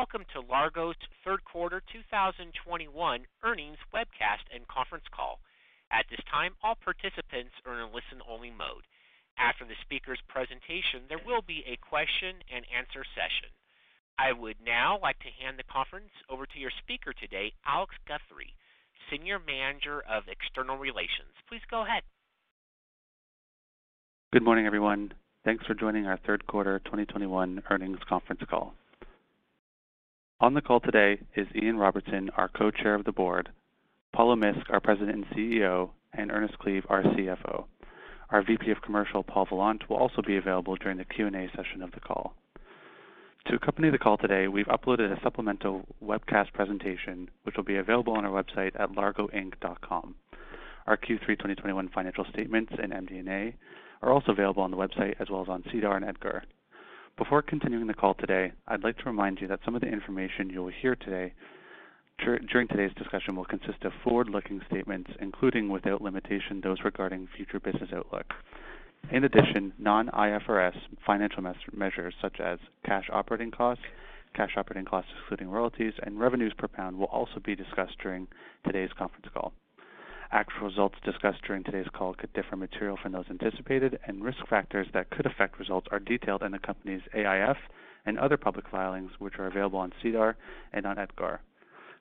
Welcome to Largo's third quarter 2021 earnings webcast and conference call. At this time, all participants are in a listen-only mode. After the speaker's presentation, there will be a question-and-answer session. I would now like to hand the conference over to your speaker today, Alex Guthrie, Senior Manager of External Relations. Please go ahead. Good morning, everyone. Thanks for joining our third quarter 2021 earnings conference call. On the call today is Ian Robertson, our Co-Chair of the Board, Paulo Misk, our President and CEO, and Ernest Cleave, our CFO. Our VP of Commercial, Paul Vollant, will also be available during the Q&A session of the call. To accompany the call today, we've uploaded a supplemental webcast presentation, which will be available on our website at largoinc.com. Our Q3 2021 financial statements and MD&A are also available on the website as well as on SEDAR and EDGAR. Before continuing the call today, I'd like to remind you that some of the information you will hear today during today's discussion will consist of forward-looking statements, including, without limitation, those regarding future business outlook. In addition, non-IFRS financial measures such as cash operating costs, cash operating costs excluding royalties, and revenues per pound will also be discussed during today's conference call. Actual results discussed during today's call could differ materially from those anticipated, and risk factors that could affect results are detailed in the company's AIF and other public filings, which are available on SEDAR and on EDGAR.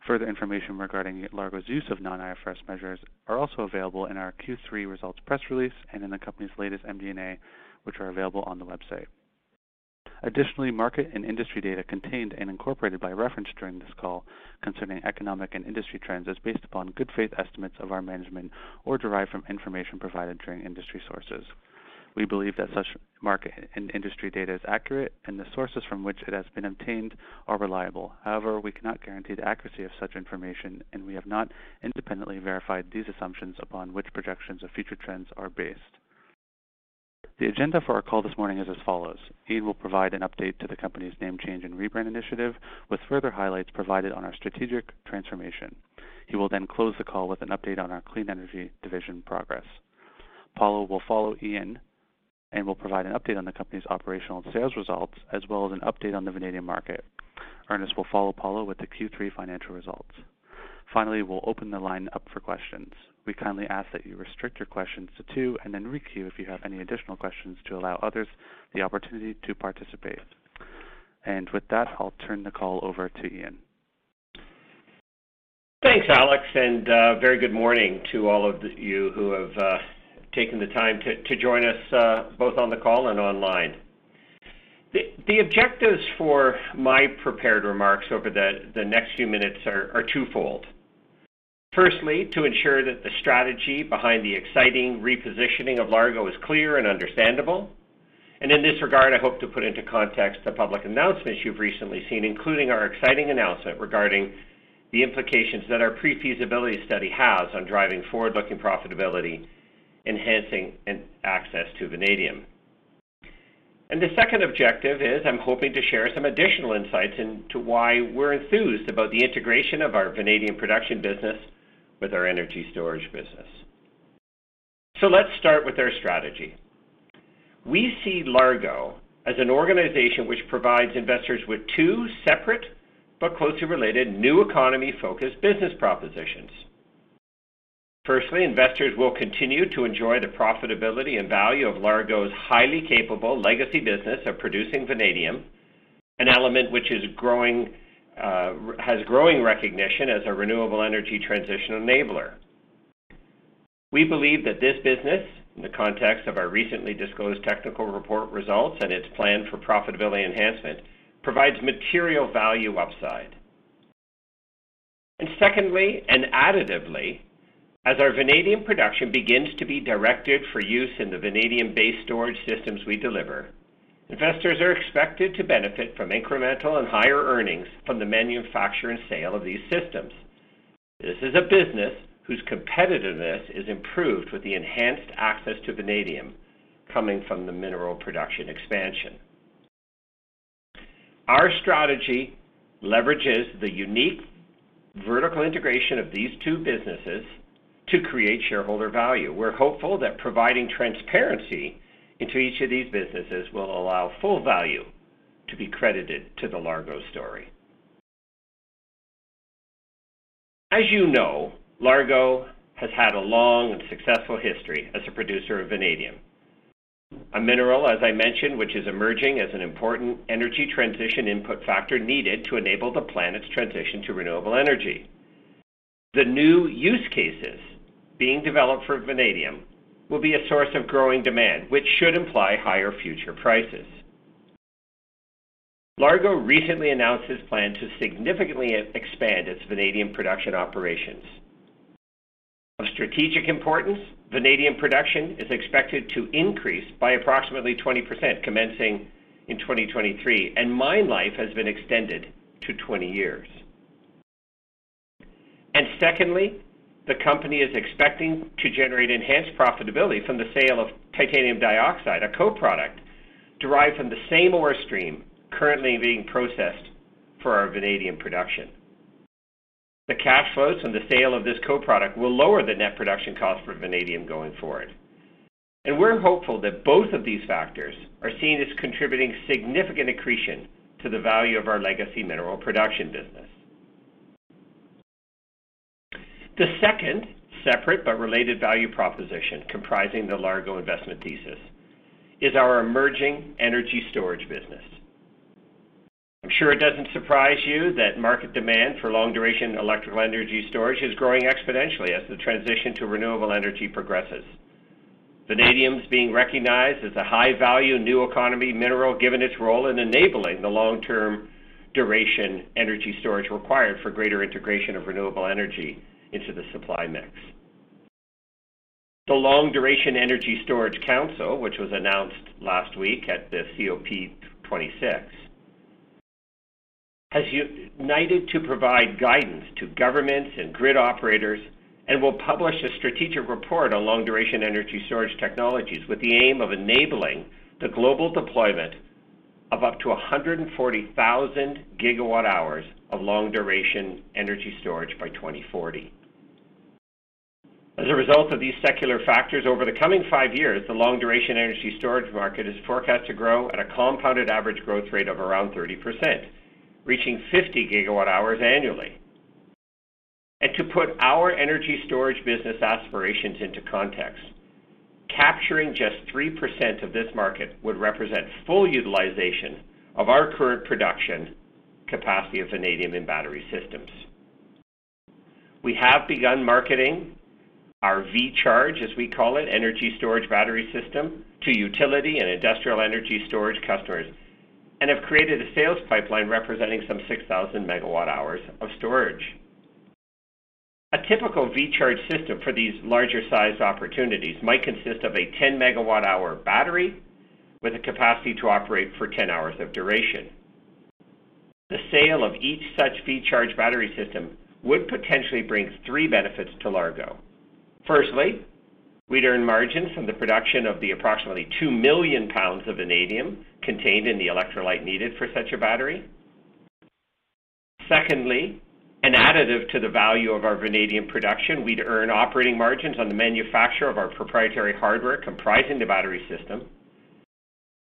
Further information regarding Largo's use of non-IFRS measures are also available in our Q3 results press release and in the company's latest MD&A, which are available on the website. Additionally, market and industry data contained and incorporated by reference during this call concerning economic and industry trends is based upon good faith estimates of our management or derived from information provided during industry sources. We believe that such market and industry data is accurate and the sources from which it has been obtained are reliable. However, we cannot guarantee the accuracy of such information, and we have not independently verified these assumptions upon which projections of future trends are based. The agenda for our call this morning is as follows. Ian will provide an update to the company's name change and rebrand initiative, with further highlights provided on our strategic transformation. He will then close the call with an update on our clean energy division progress. Paulo will follow Ian and will provide an update on the company's operational and sales results, as well as an update on the vanadium market. Ernest will follow Paulo with the Q3 financial results. Finally, we'll open the line up for questions. We kindly ask that you restrict your questions to two and then re-queue if you have any additional questions to allow others the opportunity to participate. And With that, I'll turn the call over to Ian. Thanks, Alex, and uh, very good morning to all of you who have uh, taken the time to join us uh, both on the call and online. The objectives for my prepared remarks over the next few minutes are twofold. Firstly, to ensure that the strategy behind the exciting repositioning of Largo is clear and understandable. And In this regard, I hope to put into context the public announcements you've recently seen, including our exciting announcement regarding the implications that our pre-feasibility study has on driving forward-looking profitability, enhancing access to vanadium. And The second objective is I'm hoping to share some additional insights into why we're enthused about the integration of our vanadium production business with our energy storage business. So let's start with our strategy. We see Largo as an organization which provides investors with two separate but closely related new economy-focused business propositions. Firstly, investors will continue to enjoy the profitability and value of Largo's highly capable legacy business of producing vanadium, an element which Uh, has growing recognition as a renewable energy transition enabler. We believe that this business, in the context of our recently disclosed technical report results and its plan for profitability enhancement, provides material value upside. And Secondly, and additively, as our vanadium production begins to be directed for use in the vanadium-based storage systems we deliver, investors are expected to benefit from incremental and higher earnings from the manufacture and sale of these systems. This is a business whose competitiveness is improved with the enhanced access to vanadium coming from the mineral production expansion. Our strategy leverages the unique vertical integration of these two businesses to create shareholder value. We're hopeful that providing transparency into each of these businesses will allow full value to be credited to the Largo story. As you know, Largo has had a long and successful history as a producer of vanadium, a mineral, as I mentioned, which is emerging as an important energy transition input factor needed to enable the planet's transition to renewable energy. The new use cases being developed for vanadium will be a source of growing demand, which should imply higher future prices. Largo recently announced its plan to significantly expand its vanadium production operations. Of strategic importance, vanadium production is expected to increase by approximately 20% commencing in 2023, and mine life has been extended to 20 years. And Secondly, the company is expecting to generate enhanced profitability from the sale of titanium dioxide, a co-product derived from the same ore stream currently being processed for our vanadium production. The cash flows from the sale of this co-product will lower the net production cost for vanadium going forward. And We're hopeful that both of these factors are seen as contributing significant accretion to the value of our legacy mineral production business. The second separate but related value proposition comprising the Largo investment thesis is our emerging energy storage business. I'm sure it doesn't surprise you that market demand for long-duration electrical energy storage is growing exponentially as the transition to renewable energy progresses. Vanadium is being recognized as a high-value new economy mineral, given its role in enabling the long-term duration energy storage required for greater integration of renewable energy into the supply mix. The Long Duration Energy Storage Council, which was announced last week at the COP26, has united to provide guidance to governments and grid operators and will publish a strategic report on long-duration energy storage technologies with the aim of enabling the global deployment of up to 140,000 gigawatt hours of long-duration energy storage by 2040. As a result of these secular factors, over the coming five years, the long-duration energy storage market is forecast to grow at a compounded average growth rate of around 30%, reaching 50 GWh annually. And To put our energy storage business aspirations into context, capturing just 3% of this market would represent full utilization of our current production capacity of vanadium in battery systems. We have begun marketing our VCHARGE, as we call it, energy storage battery system, to utility and industrial energy storage customers and have created a sales pipeline representing some 6,000 megawatt-hours of storage. A typical VCHARGE system for these larger-sized opportunities might consist of a 10 megawatt-hour battery with a capacity to operate for 10 hours of duration. The sale of each such VCHARGE battery system would potentially bring three benefits to Largo. Firstly, we'd earn margins from the production of the approximately 2 million pounds of vanadium contained in the electrolyte needed for such a battery. Secondly, an additive to the value of our vanadium production, we'd earn operating margins on the manufacture of our proprietary hardware comprising the battery system.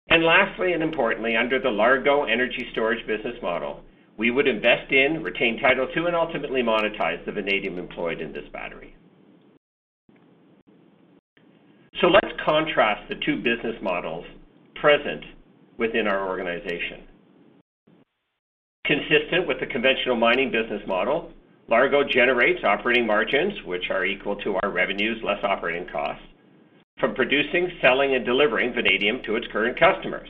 And Lastly, and importantly, under the Largo energy storage business model, we would invest in, retain title to, and ultimately monetize the vanadium employed in this battery. So let's contrast the two business models present within our organization. Consistent with the conventional mining business model, Largo generates operating margins, which are equal to our revenues less operating costs, from producing, selling, and delivering vanadium to its current customers.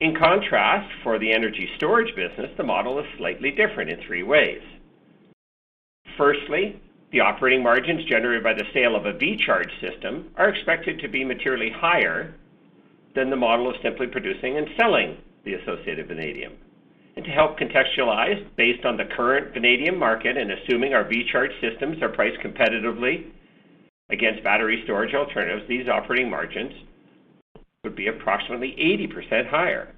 In contrast, for the energy storage business, the model is slightly different in three ways. Firstly, the operating margins generated by the sale of a V-Charge system are expected to be materially higher than the model of simply producing and selling the associated vanadium. And to help contextualize, based on the current vanadium market and assuming our V-Charge systems are priced competitively against battery storage alternatives, these operating margins would be approximately 80% higher.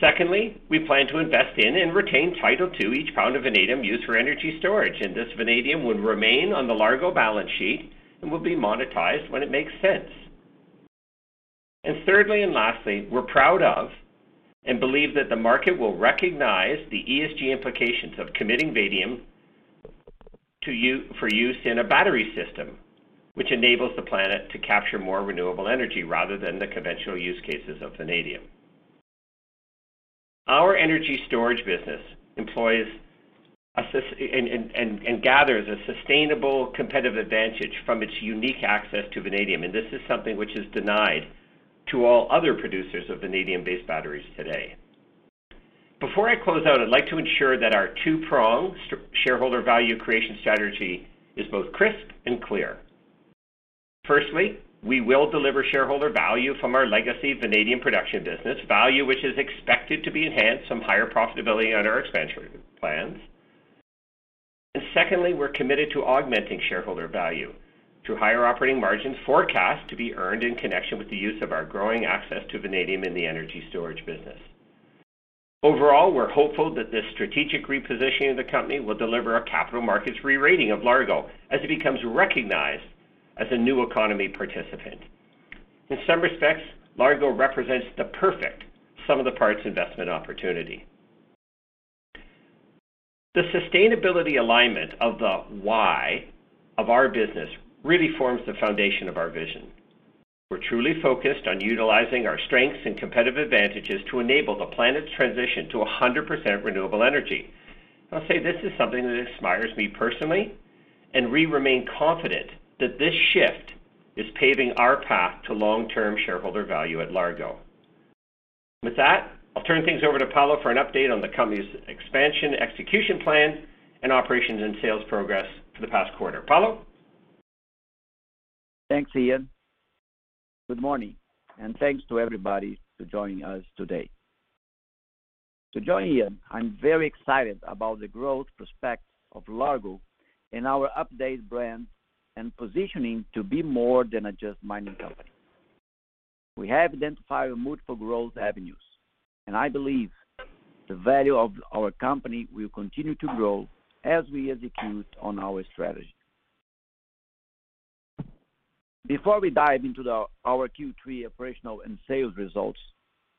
Secondly, we plan to invest in and retain title to each pound of vanadium used for energy storage, and this vanadium would remain on the Largo balance sheet and will be monetized when it makes sense. And Thirdly and lastly, we're proud of and believe that the market will recognize the ESG implications of committing vanadium for use in a battery system, which enables the planet to capture more renewable energy rather than the conventional use cases of vanadium. Our energy storage business employs and gathers a sustainable competitive advantage from its unique access to vanadium, and this is something which is denied to all other producers of vanadium-based batteries today. Before I close out, I'd like to ensure that our two-pronged shareholder value creation strategy is both crisp and clear. Firstly, we will deliver shareholder value from our legacy vanadium production business, value which is expected to be enhanced from higher profitability on our expansion plans. And secondly, we're committed to augmenting shareholder value through higher operating margins forecast to be earned in connection with the use of our growing access to vanadium in the energy storage business. Overall, we're hopeful that this strategic repositioning of the company will deliver a capital markets re-rating of Largo as it becomes recognized as a new economy participant. In some respects, Largo represents the perfect sum of the parts investment opportunity. The sustainability alignment of the why of our business really forms the foundation of our vision. We're truly focused on utilizing our strengths and competitive advantages to enable the planet's transition to 100% renewable energy. I'll say this is something that inspires me personally, and we remain confident that this shift is paving our path to long-term shareholder value at Largo. With that, I'll turn things over to Paulo for an update on the company's expansion execution plan and operations and sales progress for the past quarter. Paulo? Thanks, Ian. Good morning, and thanks to everybody for joining us today. To join Ian, I'm very excited about the growth prospects of Largo and our updated brand and positioning to be more than a just mining company. We have identified multiple growth avenues, and I believe the value of our company will continue to grow as we execute on our strategy. Before we dive into our Q3 operational and sales results,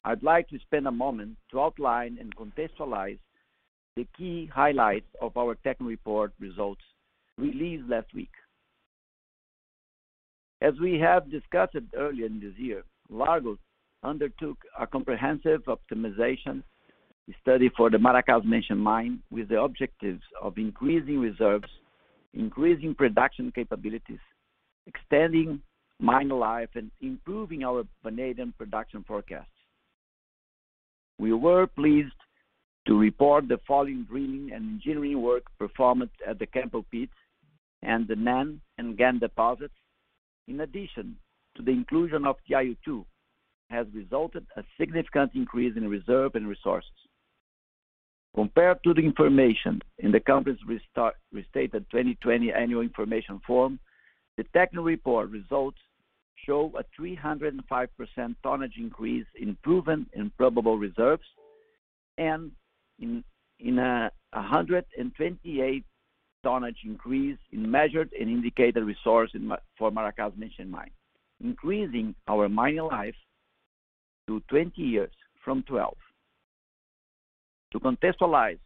I'd like to spend a moment to outline and contextualize the key highlights of our technical report results released last week. As we have discussed earlier in this year, Largo undertook a comprehensive optimization study for the Maracás Menchen Mine with the objectives of increasing reserves, increasing production capabilities, extending mine life, and improving our vanadium production forecasts. We were pleased to report the following drilling and engineering work performed at the Campbell Pit and the NAN and GAN deposits, in addition to the inclusion of TiO2, has resulted a significant increase in reserve and resources. Compared to the information in the company's restated 2020 annual information form, the technical report results show a 305% tonnage increase in proven and probable reserves and in a 128 tonnage increase in measured and indicated resource for Maracás Menchen Mine, increasing our mining life to 20 years from 12. To contextualize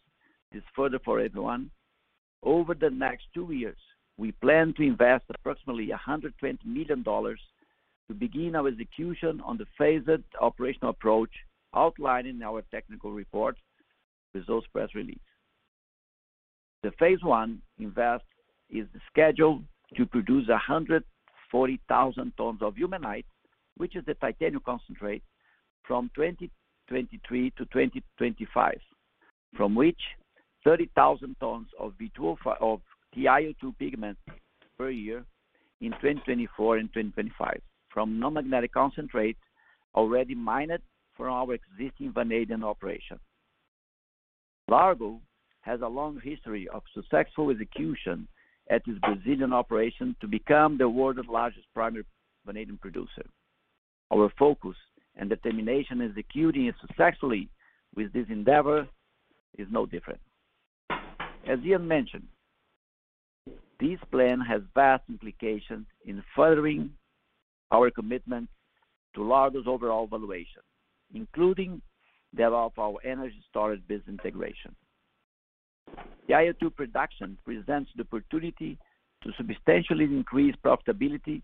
this further for everyone, over the next two years, we plan to invest approximately $120 million to begin our execution on the phased operational approach outlined in our technical report results press release. The phase one invest is scheduled to produce 140,000 tons of ilmenite, which is the titanium concentrate, from 2023 to 2025, from which 30,000 tons of TiO2 pigment per year in 2024 and 2025, from non-magnetic concentrate already mined from our existing vanadium operation. Largo has a long history of successful execution at its Brazilian operation to become the world's largest primary vanadium producer. Our focus and determination in executing it successfully with this endeavor is no different. As Ian mentioned, this plan has vast implications in furthering our commitment to Largo's overall valuation, including that of our energy storage business integration. TiO2 production presents the opportunity to substantially increase profitability,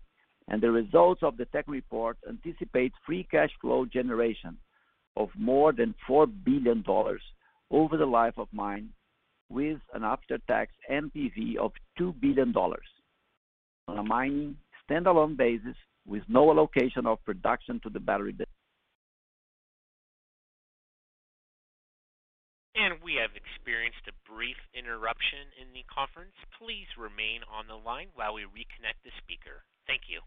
and the results of the tech report anticipate free cash flow generation of more than $4 billion over the life of mine, with an after-tax NPV of $2 billion on a mining standalone basis with no allocation of production to the battery business. And we have experienced a brief interruption in the conference. Please remain on the line while we reconnect the speaker. Thank you.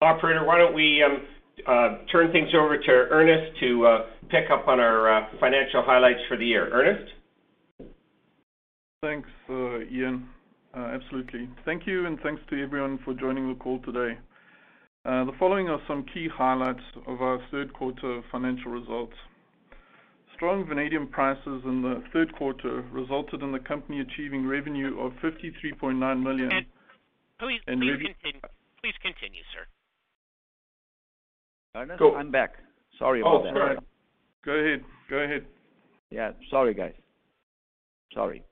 Operator, why don't we um, uh, turn things over to Ernest to uh, pick up on our uh, financial highlights for the year. Ernest? Thanks, uh, Ian. Uh, absolutely. Thank you, and thanks to everyone for joining the call today. The following are some key highlights of our third quarter financial results. Strong vanadium prices in the third quarter resulted in the company achieving revenue of $53.9 million. Please continue, sir. Ernest, I'm back. Sorry about oh, that. Oh, ahead. Go ahead. Yeah. Sorry, guys. Sorry.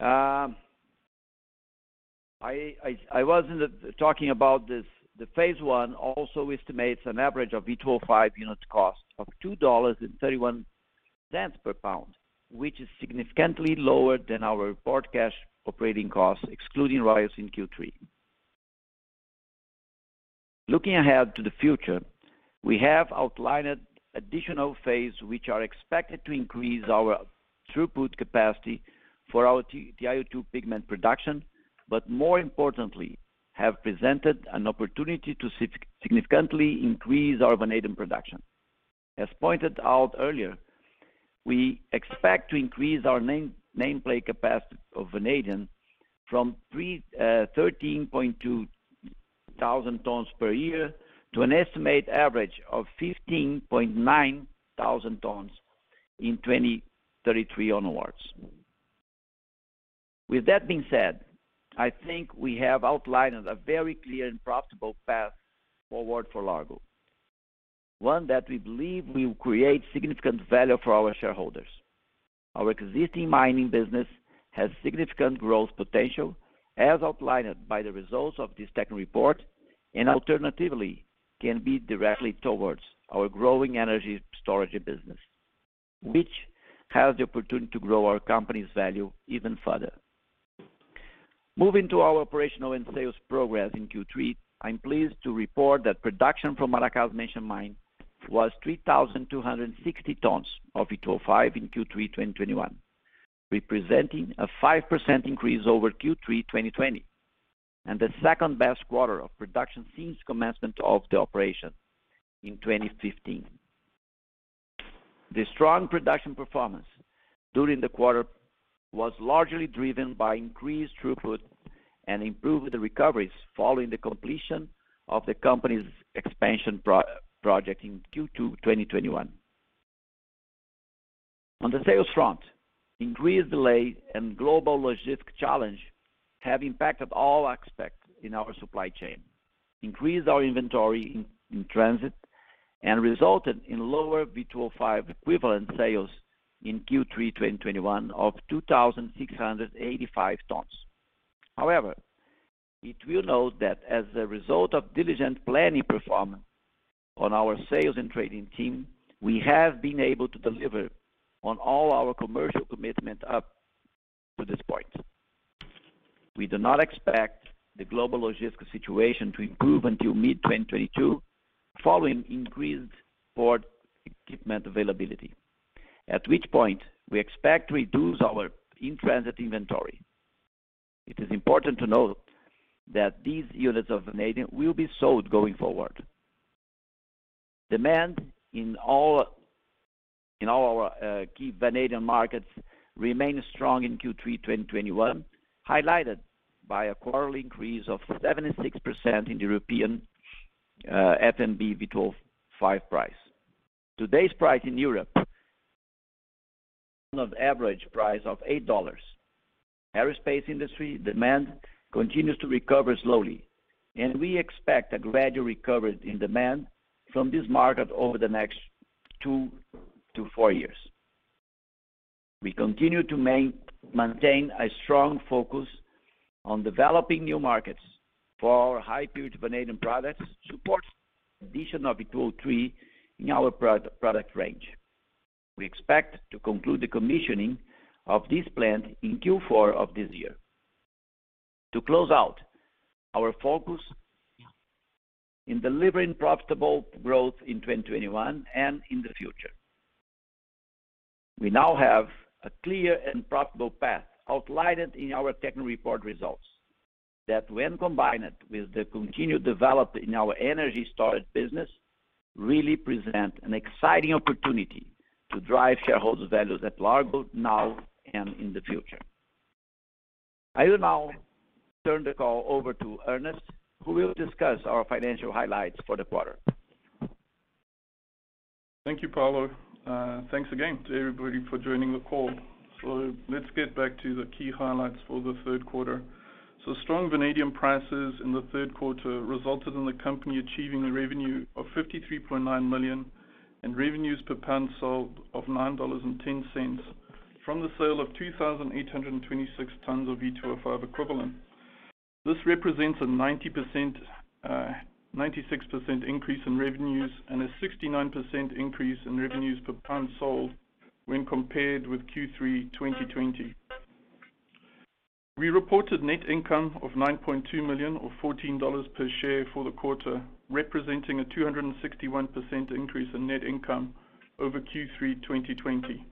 Um, I I, I was talking about this. The phase one also estimates an average of V2O5 unit cost of $2.31 per pound, which is significantly lower than our report cash operating costs, excluding royalties in Q3. Looking ahead to the future, we have outlined additional phase which are expected to increase our throughput capacity for our TiO2 pigment production, but more importantly, have presented an opportunity to significantly increase our vanadium production. As pointed out earlier, we expect to increase our nameplate capacity of vanadium from 13.2 uh, thousand tons per year to an estimated average of 15.9 thousand tons in 2033 onwards. With that being said, I think we have outlined a very clear and profitable path forward for Largo, one that we believe will create significant value for our shareholders. Our existing mining business has significant growth potential, as outlined by the results of this technical report, and alternatively, can be directly towards our growing energy storage business, which has the opportunity to grow our company's value even further. Moving to our operational and sales progress in Q3, I'm pleased to report that production from Maracás Menchen Mine was 3,260 tons of V2O5 in Q3 2021, representing a 5% increase over Q3 2020, and the second-best quarter of production since commencement of the operation in 2015. The strong production performance during the quarter was largely driven by increased throughput and improved recoveries following the completion of the company's expansion project in Q2 2021. On the sales front, increased delay and global logistics challenge have impacted all aspects in our supply chain, increased our inventory in transit, and resulted in lower V2O5 equivalent sales in Q3 2021 of 2,685 tons. However, it will note that as a result of diligent planning performance on our sales and trading team, we have been able to deliver on all our commercial commitment up to this point. We do not expect the global logistics situation to improve until mid-2022, following increased port equipment availability, at which point we expect to reduce our in-transit inventory. It is important to note that these units of vanadium will be sold going forward. Demand in all our uh, key vanadium markets remained strong in Q3 2021, highlighted by a quarterly increase of 76% in the European uh, FeB V2O5 price. Today's price in Europe, an average price of $8. Aerospace industry demand continues to recover slowly, and we expect a gradual recovery in demand from this market over the next two to four years. We continue to maintain a strong focus on developing new markets for our high-purity vanadium products, supporting the addition of V2O3 in our product range. We expect to conclude the commissioning of this plant in Q4 of this year. To close out, our focus in delivering profitable growth in 2021 and in the future. We now have a clear and profitable path outlined in our technical report results that when combined with the continued development in our energy storage business, really present an exciting opportunity to drive shareholder values at Largo now and in the future. I will now turn the call over to Ernest, who will discuss our financial highlights for the quarter. Thank you, Paulo. Uh, thanks again to everybody for joining the call. So let's get back to the key highlights for the third quarter. So strong vanadium prices in the third quarter resulted in the company achieving a revenue of 53.9 million and revenues per pound sold of $9.10 from the sale of 2,826 tons of V2O5 equivalent. This represents a 96% uh, increase in revenues and a 69% increase in revenues per pound sold when compared with Q3 2020. We reported net income of 9.2 million or $14 per share for the quarter, representing a 261% increase in net income over Q3 2020.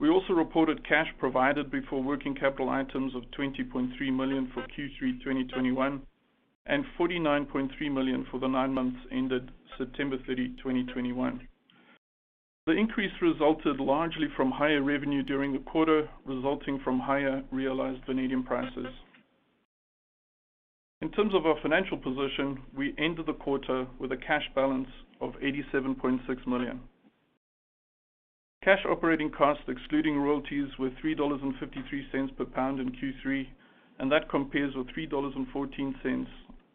We also reported cash provided before working capital items of 20.3 million for Q3 2021 and 49.3 million for the nine months ended September 30, 2021. The increase resulted largely from higher revenue during the quarter, resulting from higher realized vanadium prices. In terms of our financial position, we ended the quarter with a cash balance of 87.6 million. Cash operating costs, excluding royalties, were $3.53 per pound in Q3, and that compares with $3.14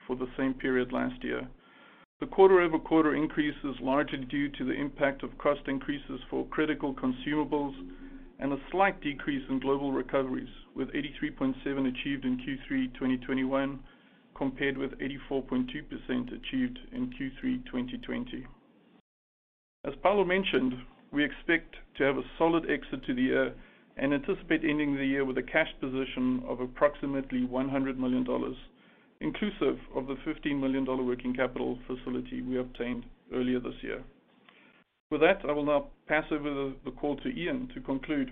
for the same period last year. The quarter-over-quarter increase is largely due to the impact of cost increases for critical consumables and a slight decrease in global recoveries, with 83.7 achieved in Q3 2021 compared with 84.2% achieved in Q3 2020. As Paulo mentioned, we expect to have a solid exit to the year and anticipate ending the year with a cash position of approximately $100 million, inclusive of the $15 million working capital facility we obtained earlier this year. With that, I will now pass over the call to Ian to conclude.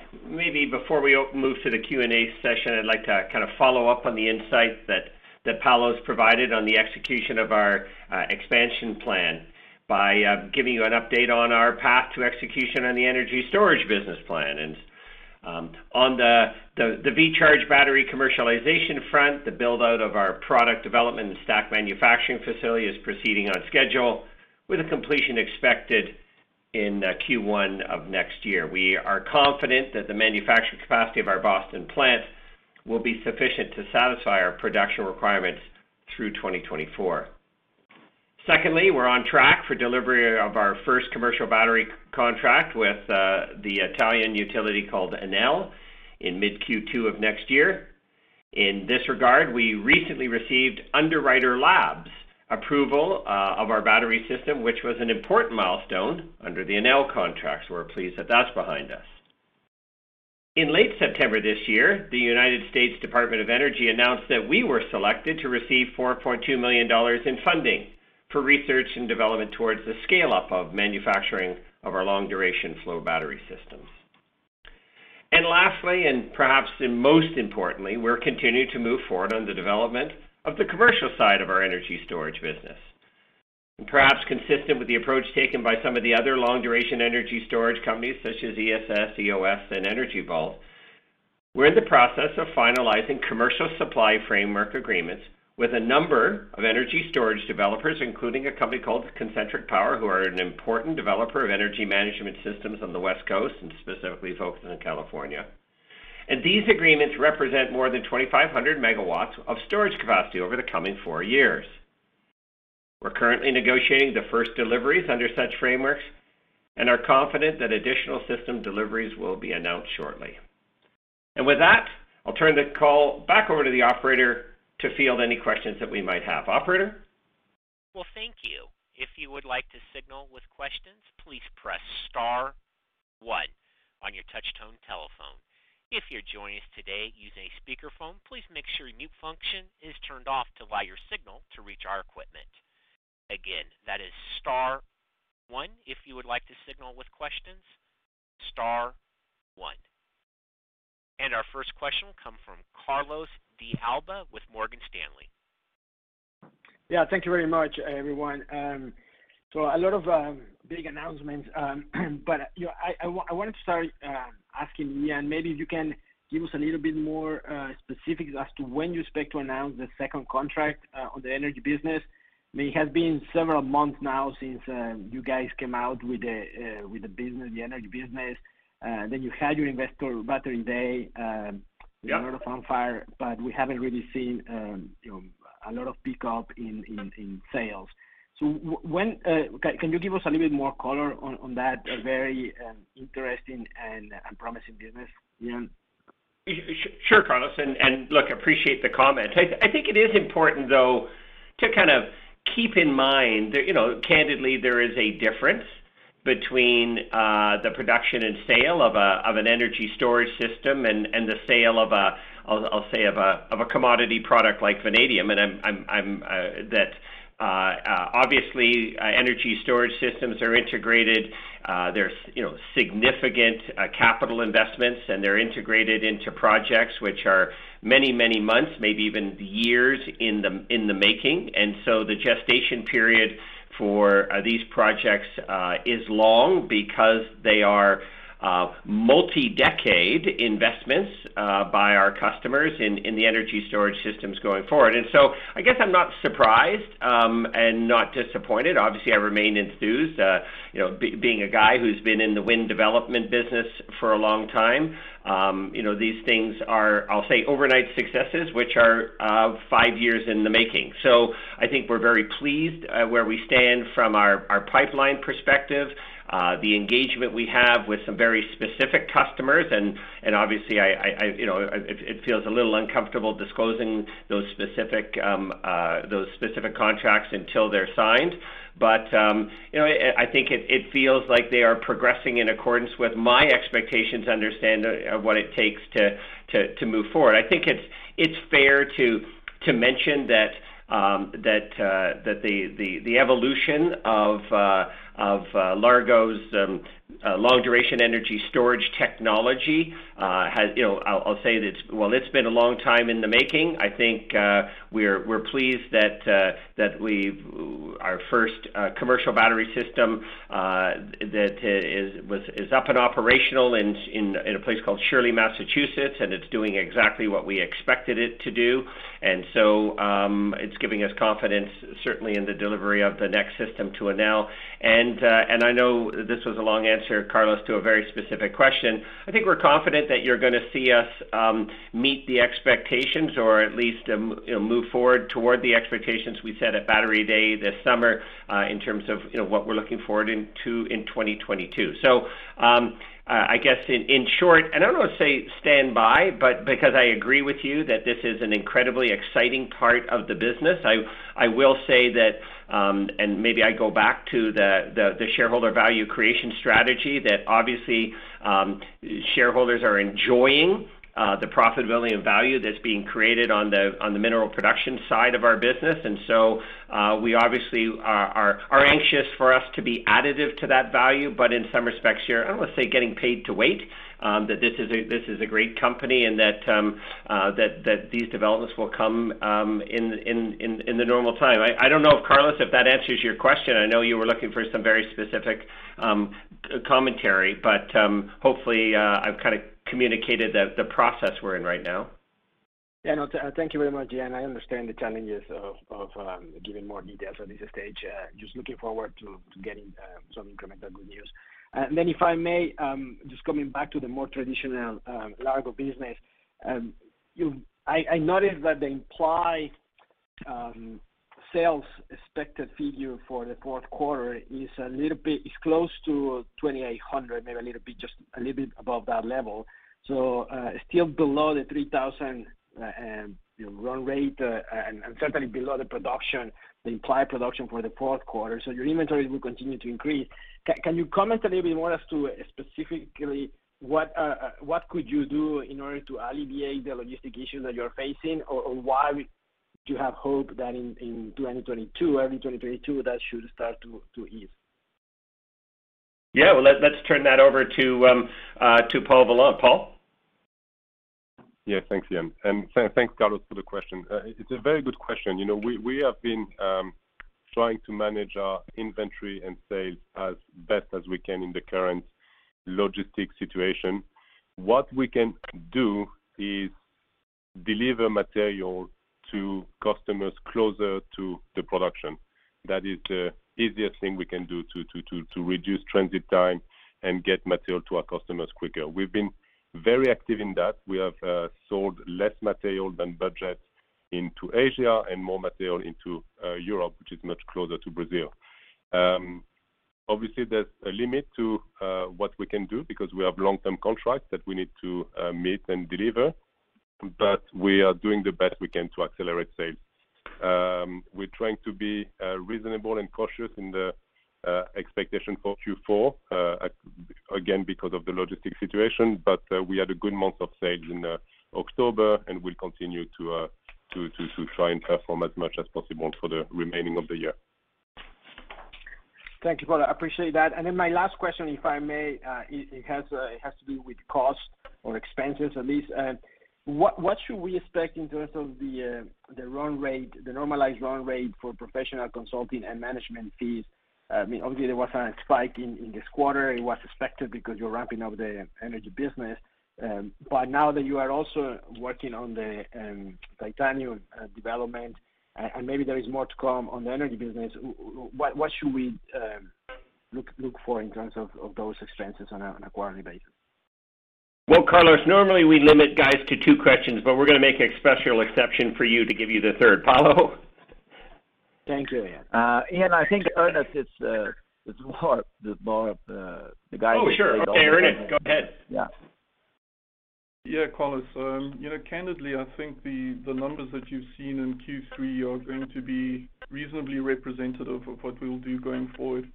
maybe before we move to the Q&A session, I'd like to kind of follow up on the insight that, Paulo's provided on the execution of our uh, expansion plan by uh, giving you an update on our path to execution on the energy storage business plan. And um, on the, VCharge battery commercialization front, the build out of our product development and stack manufacturing facility is proceeding on schedule with a completion expected in uh, Q1 of next year. We are confident that the manufacturing capacity of our Boston plant will be sufficient to satisfy our production requirements through 2024. Secondly, we're on track for delivery of our first commercial battery contract with uh, the Italian utility called Enel in mid Q2 of next year. In this regard, we recently received Underwriter Labs approval uh, of our battery system, which was an important milestone under the Enel contracts. We're pleased that that's behind us. In late September this year, the United States Department of Energy announced that we were selected to receive $4.2 million in funding for research and development towards the scale-up of manufacturing of our long-duration flow battery systems. And lastly, and perhaps most importantly, we're continuing to move forward on the development of the commercial side of our energy storage business. Perhaps consistent with the approach taken by some of the other long-duration energy storage companies such as ESS, EOS, and Energy Vault, we're in the process of finalizing commercial supply framework agreements with a number of energy storage developers, including a company called Concentric Power, who are an important developer of energy management systems on the West Coast and specifically focused in California and these agreements represent more than 2,500 megawatts of storage capacity over the coming four years. We're currently negotiating the first deliveries under such frameworks and are confident that additional system deliveries will be announced shortly. And with that, I'll turn the call back over to the operator to field any questions that we might have. Operator? Well, thank you. If you would like to signal with questions, please press star one on your touch-tone telephone. If you're joining us today using a speakerphone, please make sure your mute function is turned off to allow your signal to reach our equipment. Again, that is star one if you would like to signal with questions, star one. And our first question will come from Carlos de Alba with Morgan Stanley. Yeah, thank you very much, everyone. Um, so a lot of um, big announcements, um, but you know, I, I, w- I wanted to start um, asking Ian, maybe if you can give us a little bit more uh, specifics as to when you expect to announce the second contract uh, on the energy business. I mean, it has been several months now since uh, you guys came out with the uh, with the business, the energy business. Uh, then you had your investor battery day, um, with a lot of fanfare, but we haven't really seen um, you know a lot of pickup in, in, in sales. When uh, can you give us a little bit more color on that very um, interesting and promising business, Ian? Sure, Carlos. And look, appreciate the comment. I think it is important, though, to kind of keep in mind that, you know, candidly, there is a difference between uh, the production and sale of an energy storage system and the sale of a, I'll say, of a commodity product like vanadium. And I'm uh, that Uh, uh, obviously, uh, energy storage systems are integrated. Uh, there's, you know, significant capital investments, and they're integrated into projects which are many, many months, maybe even years in the making. And so the gestation period for these projects is long because they are uh, multi-decade investments uh, by our customers in, the energy storage systems going forward. And so I guess I'm not surprised um, and not disappointed. Obviously, I remain enthused. Uh, you know, be, being a guy who's been in the wind development business for a long time, um, you know, these things are, I'll say, overnight successes, which are uh, five years in the making. So I think we're very pleased where we stand from our, our pipeline perspective. The engagement we have with some very specific customers, and and obviously, I you know, it feels a little uncomfortable disclosing those specific um uh those specific contracts until they're signed. But um you know, I think it feels like they are progressing in accordance with my expectations to understand what it takes to to move forward. I think it's it's fair to to mention that um that uh that the evolution of Uh, Largo's um, Uh, long-duration energy storage technology uh, has, you know, I'll say that while it's been a long time in the making, I think uh, we're we're pleased that that we our first commercial battery system that is was is up and operational in a place called Shirley, Massachusetts, and it's doing exactly what we expected it to do. And so um, it's giving us confidence, certainly in the delivery of the next system to Enel. And and I know this was a long answer, Carlos, to a very specific question. I think we're confident that you're gonna see us um, meet the expectations or at least, um, move forward toward the expectations we set at Battery Day this summer, uh, in terms of, what we're looking forward to in 2022. Um, I guess in short, and I don't wanna say stand by, but because I agree with you that this is an incredibly exciting part of the business, I will say that, Um, and maybe I go back to the the shareholder value creation strategy, that obviously, um, shareholders are enjoying uh, the profitability and value that's being created on the on the mineral production side of our business. And so uh, we obviously are are are anxious for us to be additive to that value, but in some respects here, I don't wanna say getting paid to wait, that this is a this is a great company and that um, uh, that that these developments will come um, in in in in the normal time. I I don't know if, Carlos, if that answers your question. I know you were looking for some very specific um, commentary, but um, hopefully uh, I've kind of communicated the the process we're in right now. Yeah, no, thank you very much, Ian. I understand the challenges of of um giving more details at this stage. Just looking forward to to getting some incremental good news. Then if I may, um, just coming back to the more traditional um, Largo business, um, I noticed that the implied sales expected figure for the fourth quarter is a little bit close to 2,800, maybe a little bit, just a little bit above that level. So uh still below the 3,000 uh, run rate, uh, and certainly below the production, the implied production for the fourth quarter. So your inventory will continue to increase. Can you comment a little bit more as to uh, specifically what uh, what could you do in order to alleviate the logistic issues that you're facing? Or why do you have hope that in 2022, early 2022, that should start to ease? Yeah. Well, let's turn that over to um, Paul Vollant. Paul? Yeah. Thanks, Ian. And thanks, Carlos, for the question. Uh, It's a very good question. You know, we we have been um, trying to manage our inventory and sales as best as we can in the current logistics situation. What we can do is deliver material to customers closer to the production. That is the easiest thing we can do to to to, to reduce transit time and get material to our customers quicker. We've been very active in that. We have uh, sold less material than budget into Asia and more material into uh, Europe, which is much closer to Brazil. Um, obviously, there's a limit to uh, what we can do because we have long-term contracts that we need to meet and deliver, but we are doing the best we can to accelerate sales. Um, we're trying to be reasonable and cautious in the Uh, expectation for Q4, uh, again, because of the logistics situation. But uh we had a good month of sales in uh, October, and we'll continue to try and perform as much as possible for the remaining of the year. Thank you, Paul. I appreciate that. And then my last question, if I may, it has uh it has to do with cost or expenses at least. What what should we expect in terms of the the run rate, the normalized run rate for professional consulting and management fees? I mean, obviously, there was a spike in this quarter. It was expected because you're ramping up the energy business. Um, but now that you are also working on the um, titanium uh, development, and maybe there is more to come on the energy business, what should we um, look for in terms of those expenses on a quarterly basis? Well, Carlos, normally we limit guys to two questions, but we're gonna make a special exception for you to give you the third. Paulo? Thank you, Ian. Ian, I think Ernest is it's more the more uh, the guy. Oh, sure. Okay, Ernest, go ahead. Yeah. Yeah, Carlos. Um, you know, candidly, I think the the numbers that you've seen in Q3 are going to be reasonably representative of what we'll do going forward.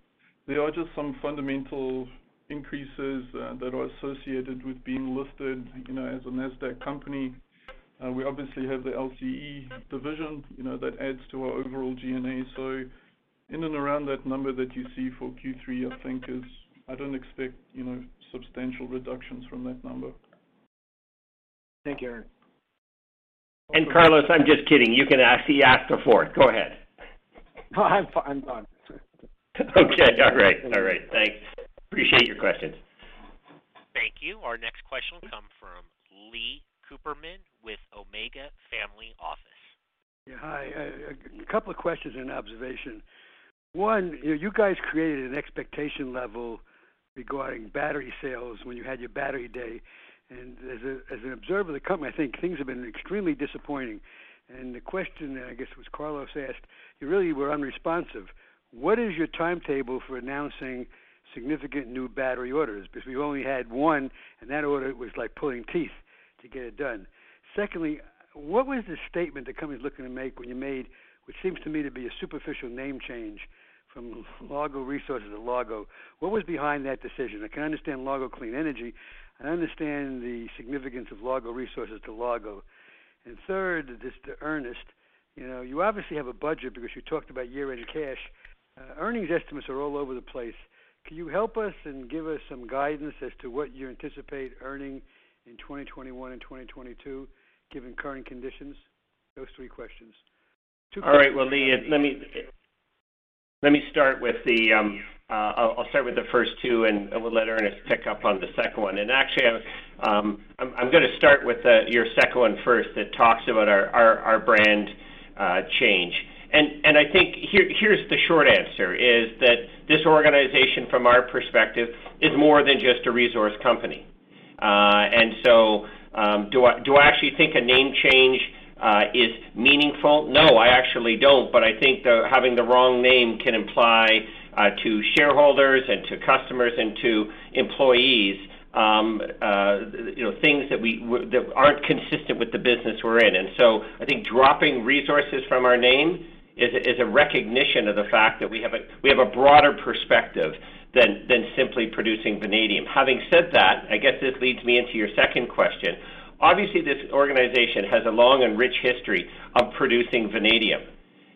There are just some fundamental increases uh, that are associated with being listed, you know, as a Nasdaq company. Uh, we obviously have the LCE division, you know, that adds to our overall G&A. So in and around that number that you see for Q3, I think is, I don't expect, you know, substantial reductions from that number. Thank you, Aaron. And Carlos, I'm just kidding. You can ask, he asked before. Go ahead. No, I'm I'm done. Okay. All right. All right. Thanks. Appreciate your questions. Thank you. Our next question will come from Lee Cooperman with Omega Family Office. Yeah, hi. A, couple of questions and observation. One, you, know, you guys created an expectation level regarding battery sales when you had your battery day. And as, a, as an observer of the company, I think things have been extremely disappointing. And the question, I guess, was Carlos asked, you really were unresponsive. What is your timetable for announcing significant new battery orders? Because we only had one, and that order was like pulling teeth to get it done. Secondly, what was the statement the company's looking to make when you made what seems to me to be a superficial name change from Largo Resources to Largo? What was behind that decision? I can understand Largo Clean Energy. I understand the significance of Largo Resources to Largo. And third, this to Ernest, you know, you obviously have a budget because you talked about year-end cash. Uh, earnings estimates are all over the place. Can you help us and give us some guidance as to what you anticipate earning in 2021 and 2022, given current conditions? Those three questions. Two All right. Well, Lee, let me let me start with the. Um, uh, start with the first two, and we'll let Ernest pick up on the second one. And actually, um, I'm, to start with your second one first, that talks about our brand uh, change. And and I think here here's the short answer: is that this organization, from our perspective, is more than just a resource company. Uh, and so, um, do I do I actually think a name change uh, is meaningful? No, I actually don't. But I think the, having the wrong name can imply uh, to shareholders and to customers and to employees, um, you know, things that we that aren't consistent with the business we're in. And so, I think dropping resources from our name is a, recognition of the fact that we have a we have a broader perspective than than simply producing vanadium. Having said that, I guess this leads me into your second question. Obviously, this organization has a long and rich history of producing vanadium.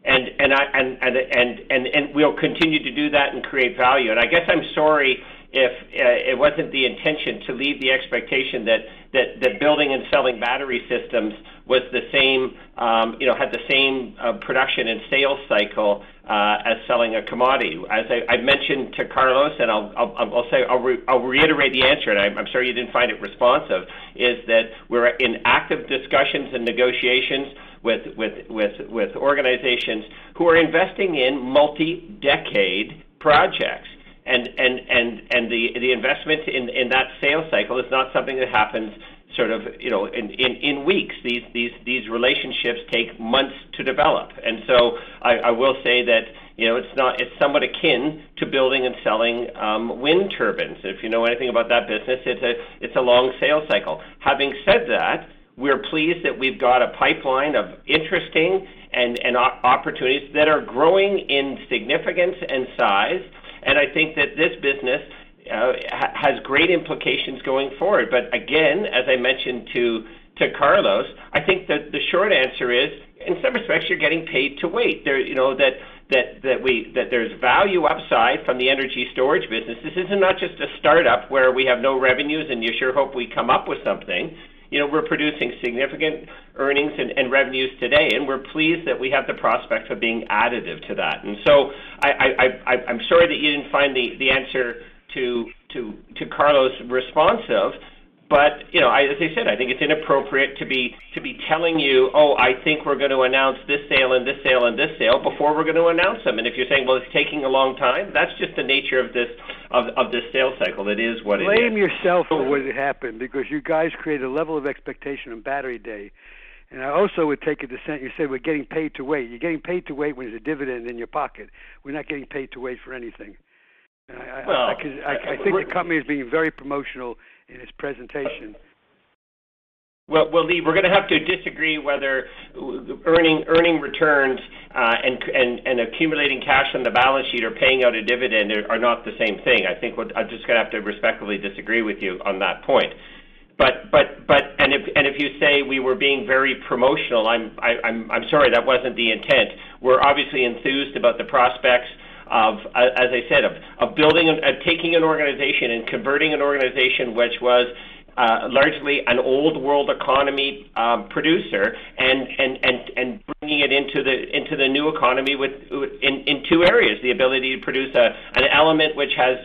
And and I and and and and, and we'll continue to do that and create value. And I guess I'm sorry if uh, it wasn't the intention to leave the expectation that, that, that building and selling battery systems was the same, um, you know, had the same uh, production and sales cycle uh, as selling a commodity. As I, I mentioned to Carlos, and I'll, I'll, I'll say, I'll, re, I'll reiterate the answer, and I'm, I'm sorry you didn't find it responsive, is that we're in active discussions and negotiations with, with, with, with organizations who are investing in multi-decade projects and and and and the the investment in that sales cycle is not something that happens sort of you know in weeks. These these these relationships take months to develop, and so I, will say that you know it's not it's somewhat akin to building and selling um, wind turbines. If you know anything about that business, it's a it's a long sales cycle. Having said that. We're pleased that we've got a pipeline of interesting and, and opportunities that are growing in significance and size and I think that this business uh, has great implications going forward. But again, as I mentioned to to Carlos, I think that the short answer is, in some respects, you're getting paid to wait. There, you know that that that we that there's value upside from the energy storage business. This isn't not just a startup where we have no revenues and you sure hope we come up with something you know, we're producing significant earnings and, revenues today, and we're pleased that we have the prospect of being additive to that. And so I'm sorry that you didn't find the, the answer to, to, to Carlos responsive, but you know, I, as I said, I think it's inappropriate to be to be telling you, oh, I think we're going to announce this sale and this sale and this sale before we're going to announce them. And if you're saying, well, it's taking a long time, that's just the nature of this of, of this sales cycle. It is what Blame it is. Blame yourself for what happened because you guys created a level of expectation on Battery Day. And I also would take a dissent. You said we're getting paid to wait. You're getting paid to wait when there's a dividend in your pocket. We're not getting paid to wait for anything. I, well, I, I, I think the company is being very promotional in its presentation. Well, well, Lee, we're going to have to disagree whether earning earning returns uh, and and and accumulating cash on the balance sheet or paying out a dividend are, are not the same thing. I think I'm just going to have to respectfully disagree with you on that point. But but but and if and if you say we were being very promotional, I'm I, I'm I'm sorry that wasn't the intent. We're obviously enthused about the prospects of, as I said, of, of building, uh, taking an organization and converting an organization which was uh, largely an old world economy um, producer and, and, and, and bringing it into the, into the new economy with, in, in two areas, the ability to produce a, an element which has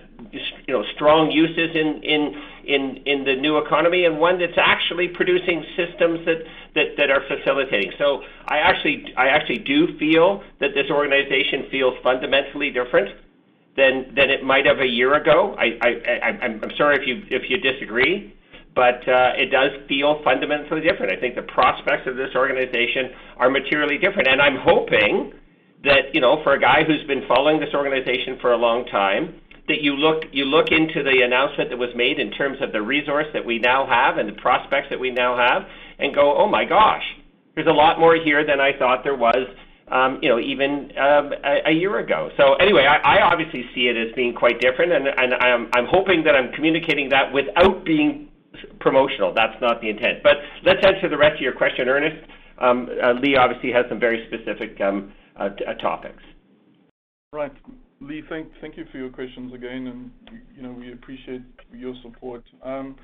you know, strong uses in, in, in, in the new economy and one that's actually producing systems that, that, that are facilitating. So I actually, I actually do feel that this organization feels fundamentally different than, than it might have a year ago. I, I, I, I'm sorry if you, if you disagree but uh, it does feel fundamentally different. I think the prospects of this organization are materially different, and I'm hoping that you know, for a guy who's been following this organization for a long time, that you look you look into the announcement that was made in terms of the resource that we now have and the prospects that we now have, and go, oh my gosh, there's a lot more here than I thought there was. Um, you know, even um, a, a year ago. So anyway, I, I obviously see it as being quite different, and, and I'm, I'm hoping that I'm communicating that without being promotional. That's not the intent. But let's answer the rest of your question, Ernest. Um, uh, Lee obviously has some very specific um, uh, uh, topics. Right. Lee, thank you for your questions again, and you know we appreciate your support. Um,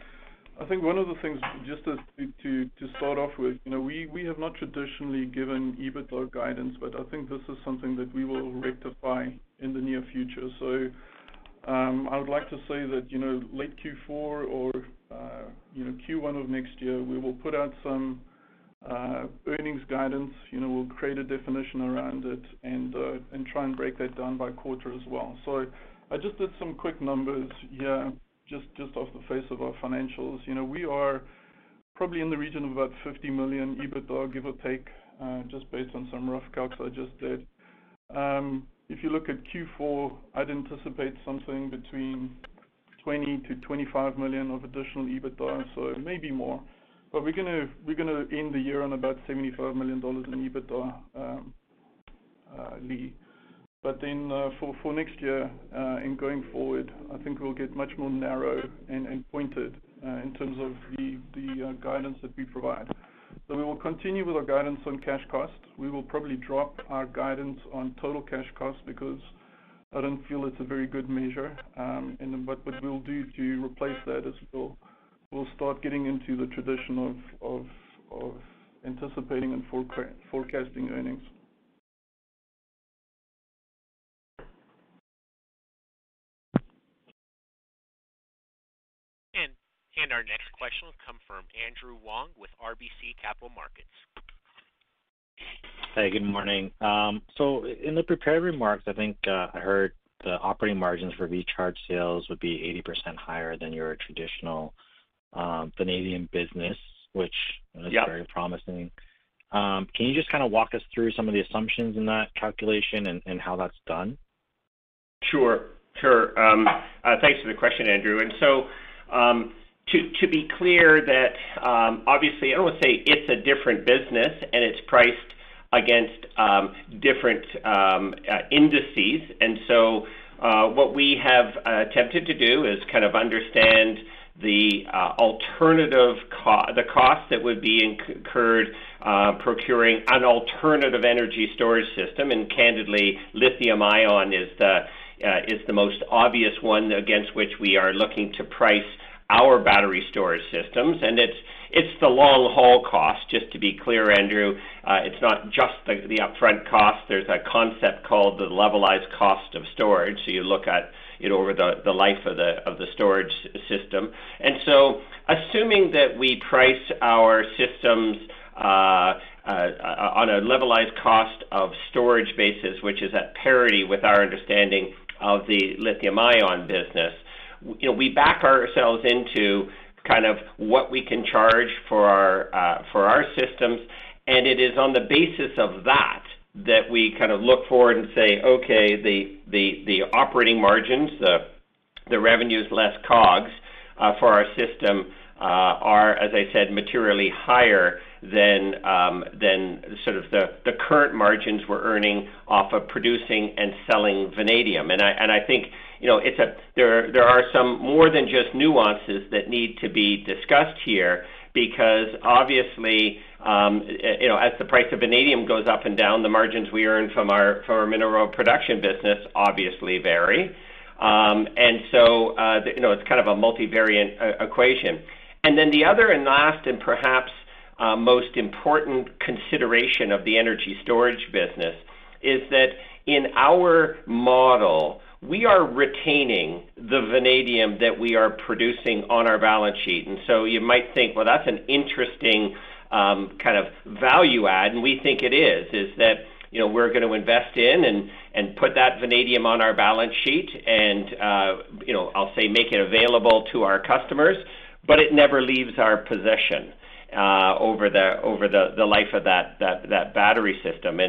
I think one of the things, just to, to start off with, you know, we have not traditionally given EBITDA guidance, but I think this is something that we will rectify in the near future. So um, I would like to say that, you know, late Q4 or, uh, you know, Q1 of next year, we will put out some earnings guidance. You know, we'll create a definition around it and uh, try and break that down by quarter as well. So I just did some quick numbers here, just just off the face of our financials. You know, we are probably in the region of about 50 million EBITDA, give or take, just based on some rough calcs I just did. Um, if you look at Q4, I'd anticipate something between 20 million-25 million of additional EBITDA, so maybe more. But We're gonna we're gonna end the year on about $75 million in EBITDA, um, uh, Lee. But then uh, For next year, uh, and going forward, I think we'll get much more narrow and and pointed in terms of the the guidance that we provide. So We will continue with our guidance on cash cost. We will probably drop our guidance on total cash cost because I don't feel it's a very good measure. Um, and but what we'll do to replace that is we'll start getting into the tradition of anticipating and forecasting earnings. And Our next question will come from Andrew Wong with RBC Capital Markets. Hey, good morning. Um, so In the prepared remarks, I think uh, I heard the operating margins for VCHARGE sales would be 80% higher than your traditional vanadium business, which is very promising. Um, can you just kind of walk us through some of the assumptions in that calculation and, and how that's done? Sure. Sure. Um, uh, thanks for the question, Andrew. And so, um, to be clear that um, obviously, I don't want to say it's a different business and it's priced against um, different um, uh, indices. And so, uh, What we have attempted to do is kind of understand the uh, alternative the cost that would be incurred procuring an alternative energy storage system. And Candidly, lithium-ion is the most obvious one against which we are looking to price our battery storage systems, and it's it's the long haul cost. Just to be clear, Andrew, uh, it's not just the, the upfront cost. There's a concept called the levelized cost of storage. So you look at it over the, the life of the of the storage system. And so, assuming that we price our systems uh, uh, on a levelized cost of storage basis, which is at parity with our understanding of the lithium ion business, you know, we back ourselves into kind of what we can charge for our uh, for our systems, and it is on the basis of that that we kind of look forward and say, okay, the operating margins, the revenues less COGS uh, for our system uh, are, as I said, materially higher than um, sort of the current margins we're earning off of producing and selling vanadium. And I and I think, you know, there are some more than just nuances that need to be discussed here because obviously, um, you know, as the price of vanadium goes up and down, the margins we earn from our from our mineral production business obviously vary. Um, and so, uh, you know, it's kind of a multivariate uh, equation. And then the other and last and perhaps uh, most important consideration of the energy storage business is that in our model, we are retaining the vanadium that we are producing on our balance sheet. And so you might think, well, that's an interesting um, kind of value add, and we think it is is that, you know, we're gonna invest in and and put that vanadium on our balance sheet and, uh, you know, I'll say make it available to our customers, but it never leaves our possession uh, over the over the, the life of that that that battery system.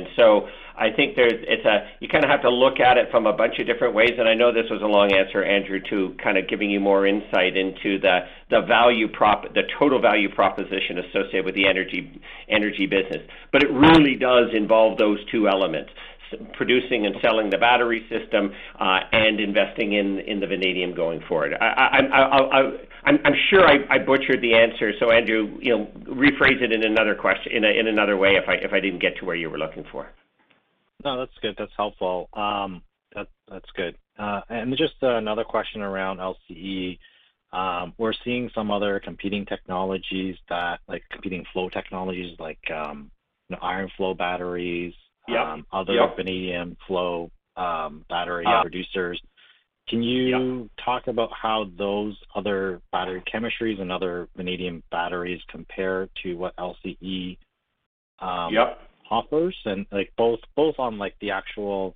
I think there's it's a you kinda have to look at it from a bunch of different ways. And I know this was a long answer, Andrew, to kind of giving you more insight into the the value prop, the total value proposition associated with the energy energy business. But it really does involve those two elements, producing and selling the battery system, uh, and investing in in the vanadium going forward. I'm sure I butchered the answer, so Andrew, you know, rephrase it in another question in in another way if I if I didn't get to where you were looking for. No, that's good. That's helpful. Um, that's good. Uh, and just another question around LCE. Um, we're seeing some other competing technologies that, like competing flow technologies like, um, you know, iron flow batteries. Yeah. Other vanadium flow battery producers. Can you talk about how those other battery chemistries and other vanadium batteries compare to what LCE offers? And like, both both on, like, the actual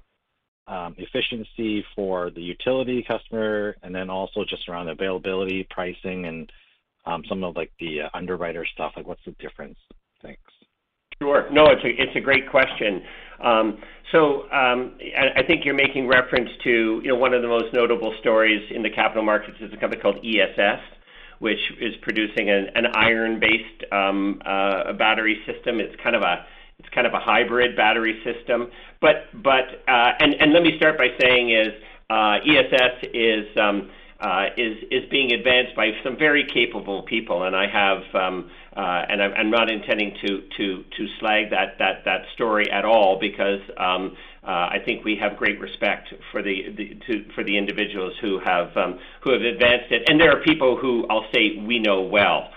um, efficiency for the utility customer and then also just around availability, pricing, and um, some of, like, the uh, underwriter stuff. Like, what's the difference? Thanks. Sure. No, it's a great question. Um, so I think you're making reference to, you know, one of the most notable stories in the capital markets is a company called ESS, which is producing an iron-based uh, battery system. It's kind of a hybrid battery system. but but uh, And and let me start by saying is, uh, ESS is um, uh, is is being advanced by some very capable people. Um, and I'm I'm not intending to to to slag that that that story at all because um, I think we have great respect for the the for the individuals who have advanced it. And there are people who I'll say we know well.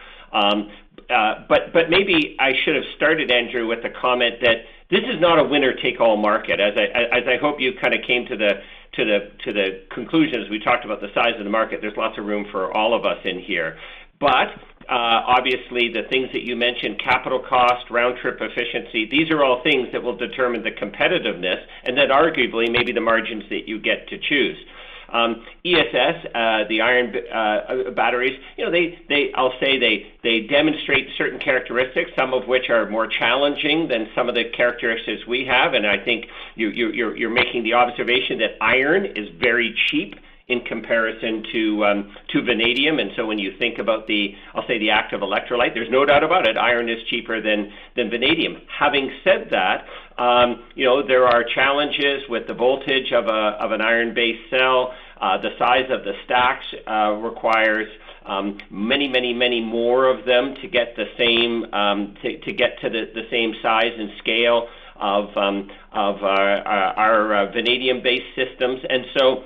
But but maybe I should have started, Andrew, with the comment that this is not a winner-take-all market. As I as I hope you kind of came to the conclusion as we talked about the size of the market, there's lots of room for all of us in here. But uh, obviously, the things that you mentioned, capital cost, round trip efficiency, these are all things that will determine the competitiveness and then arguably maybe the margins that you get to choose. Um, ESS, uh, the iron uh, batteries, you know, they, they, I'll say they they demonstrate certain characteristics, some of which are more challenging than some of the characteristics we have. And I think you're you're you're making the observation that iron is very cheap in comparison to um to vanadium. And so when you think about the, I'll say, the active electrolyte, there's no doubt about it, iron is cheaper than, than vanadium. Having said that, Um, you know, there are challenges with the voltage of an iron-based cell. Uh, the size of the stacks uh, requires um, many many, many more of them to get the same um, to get to the same size and scale of uh, our vanadium-based systems. And so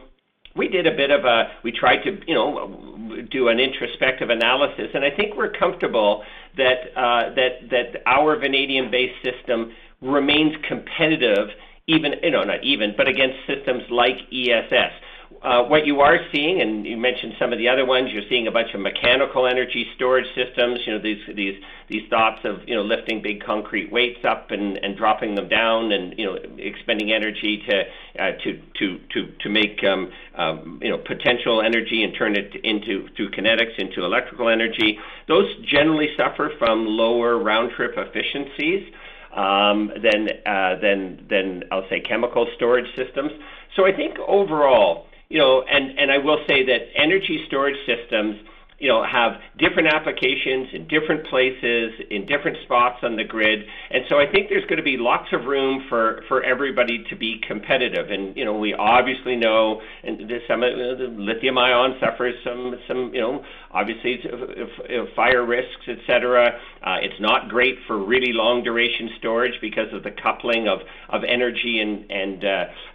we did a bit of a. We tried to, you know, do an introspective analysis, and I think we're comfortable that our vanadium-based system remains competitive even, you know, not even, but against systems like ESS. Uh, what you are seeing, and you mentioned some of the other ones, you're seeing a bunch of mechanical energy storage systems, you know, these thoughts of, you know, lifting big concrete weights up and dropping them down and, you know, expending energy to uh, make, um, um, you know, potential energy and turn it into through kinetics into electrical energy. Those generally suffer from lower round trip efficiencies. Um, than uh, I'll say chemical storage systems. So I think overall, you know, and I will say that energy storage systems, you know, have different applications in different places, in different spots on the grid. And so I think there's gonna be lots of room for everybody to be competitive. And, you know, we obviously know and the some the lithium-ion suffers some, you know, obviously fire risks, et cetera. Uh, it's not great for really long duration storage because of the coupling of energy uh,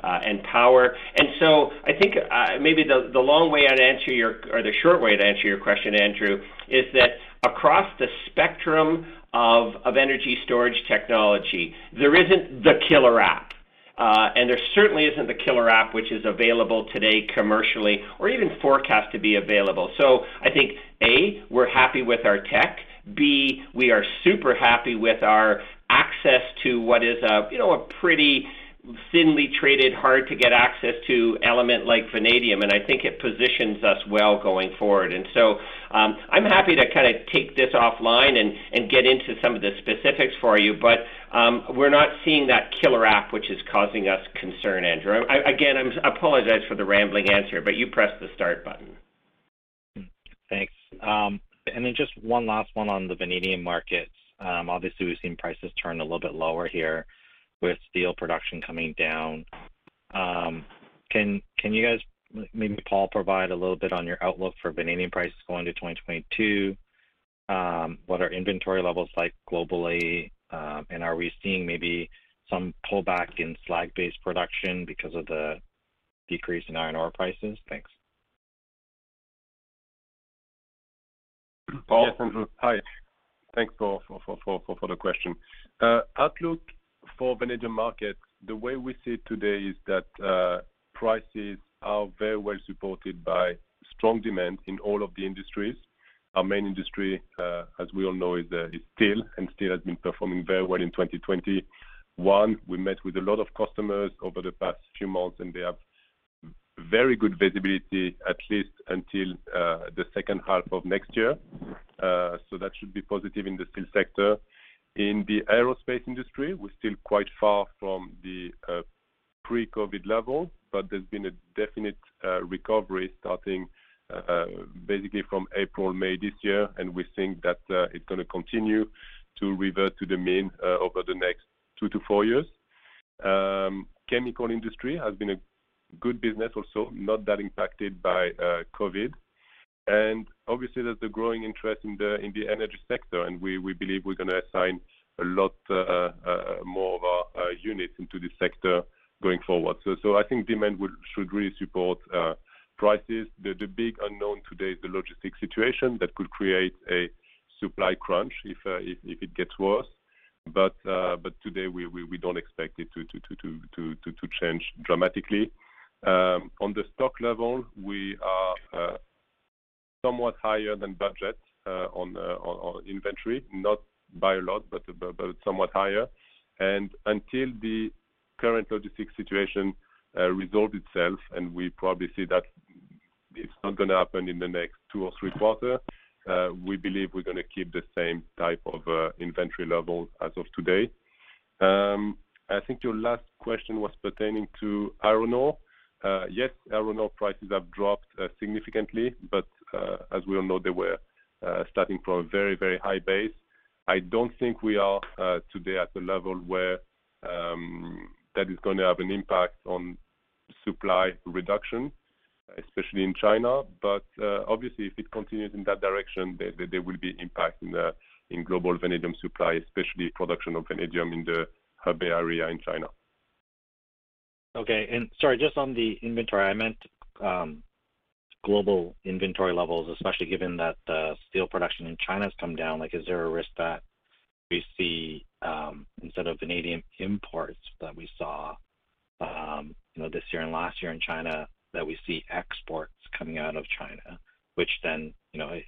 uh, and power. And so I think maybe the long way I'd answer your or the short way to answer your question, Andrew, is that across the spectrum of energy storage technology, there isn't the killer app. Uh, and there certainly isn't the killer app which is available today commercially or even forecast to be available. So I think, A, we're happy with our tech. B, we are super happy with our access to what is a, you know, a pretty thinly traded, hard to get access to element like vanadium, and I think it positions us well going forward. And so um, I'm happy to kind of take this offline and and get into some of the specifics for you. But um, we're not seeing that killer app which is causing us concern, Andrew. Again, I apologize for the rambling answer, but you pressed the start button. Thanks. Um, and then just one last one on the vanadium markets. Obviously, we've seen prices turn a little bit lower here with steel production coming down. Um can can you guys, maybe Paul, provide a little bit on your outlook for vanadium prices going to 2022? Um, what are inventory levels like globally? Um, and are we seeing maybe some pullback in slag-based production because of the decrease in iron ore prices? Thanks. Paul? Yes, uh, Hi. Thanks for for for for for the question. Uh, outlook for vanadium market, the way we see it today is that uh, prices are very well supported by strong demand in all of the industries. Our main industry, uh, as we all know, uh, is steel, and steel has been performing very well in 2021. We met with a lot of customers over the past few months, and they have very good visibility, at least until the second half of next year. Uh so that should be positive in the steel sector. In the aerospace industry, we're still quite far from the uh, pre-COVID level, but there's been a definite uh, recovery starting uh, basically from April, May this year, and we think that it's gonna continue to revert to the mean over the next two to four years. Um, chemical industry has been a good business also, not that impacted by COVID. And obviously, there's a growing interest in the energy sector, and we believe we're gonna assign a lot uh, uh, more of our uh, units into this sector going forward. So I think demand should really support prices. The big unknown today is the logistics situation that could create a supply crunch if it gets worse. But today we don't expect it to change dramatically. Um, on the stock level, we are somewhat higher than budget uh, uh, on inventory, not by a lot, but somewhat higher. And until the current logistics situation uh, resolves itself, and we probably see that it's not gonna happen in the next two or three quarters, we believe we're gonna keep the same type of inventory level as of today. Um, I think your last question was pertaining to iron ore. Yes, iron ore prices have dropped significantly, but Uh, as we all know, they were uh, starting from a very, very high base. I don't think we are uh, today at the level where um, that is gonna have an impact on supply reduction, especially in China. But uh obviously, if it continues in that direction, there will be impact in global vanadium supply, especially production of vanadium in the Hebei area in China. Okay. And sorry, just on the inventory, I meant um, global inventory levels, especially given that the steel production in China has come down. Like, is there a risk that we see, um, instead of vanadium imports that we saw, um, you know, this year and last year in China, that we see exports coming out of China, which then, you know,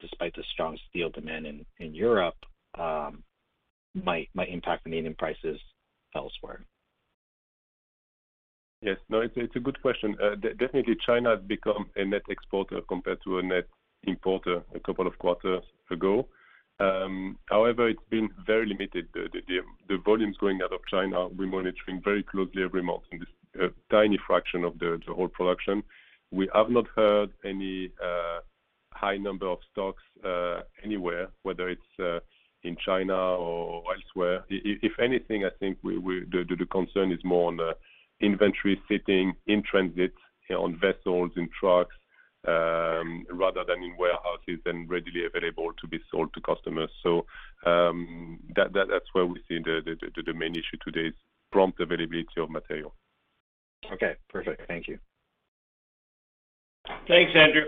despite the strong steel demand in Europe, um, might impact vanadium prices elsewhere? Yes. No, it's a good question. Definitely China has become a net exporter compared to a net importer a couple of quarters ago. Um, however, it's been very limited. The volumes going out of China, we're monitoring very closely every month, and this tiny fraction of the whole production. We have not heard any uh, high number of stocks uh, anywhere, whether it's in China or elsewhere. If anything, I think the concern is more on inventory sitting in transit on vessels, in trucks, um, rather than in warehouses and readily available to be sold to customers. So um, That's where we see the main issue today is prompt availability of material. Okay, perfect. Thank you. Thanks, Andrew.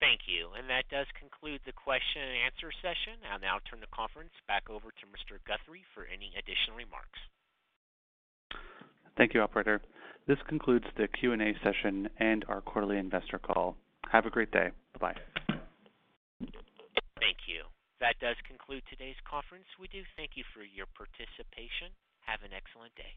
Thank you. and That does conclude the question and answer session. I'll now turn the conference back over to Mr. Guthrie for any additional remarks. Thank you, operator. This concludes the Q&A session and our quarterly investor call. Have a great day. Bye-bye. Thank you. That does conclude today's conference. We do thank you for your participation. Have an excellent day.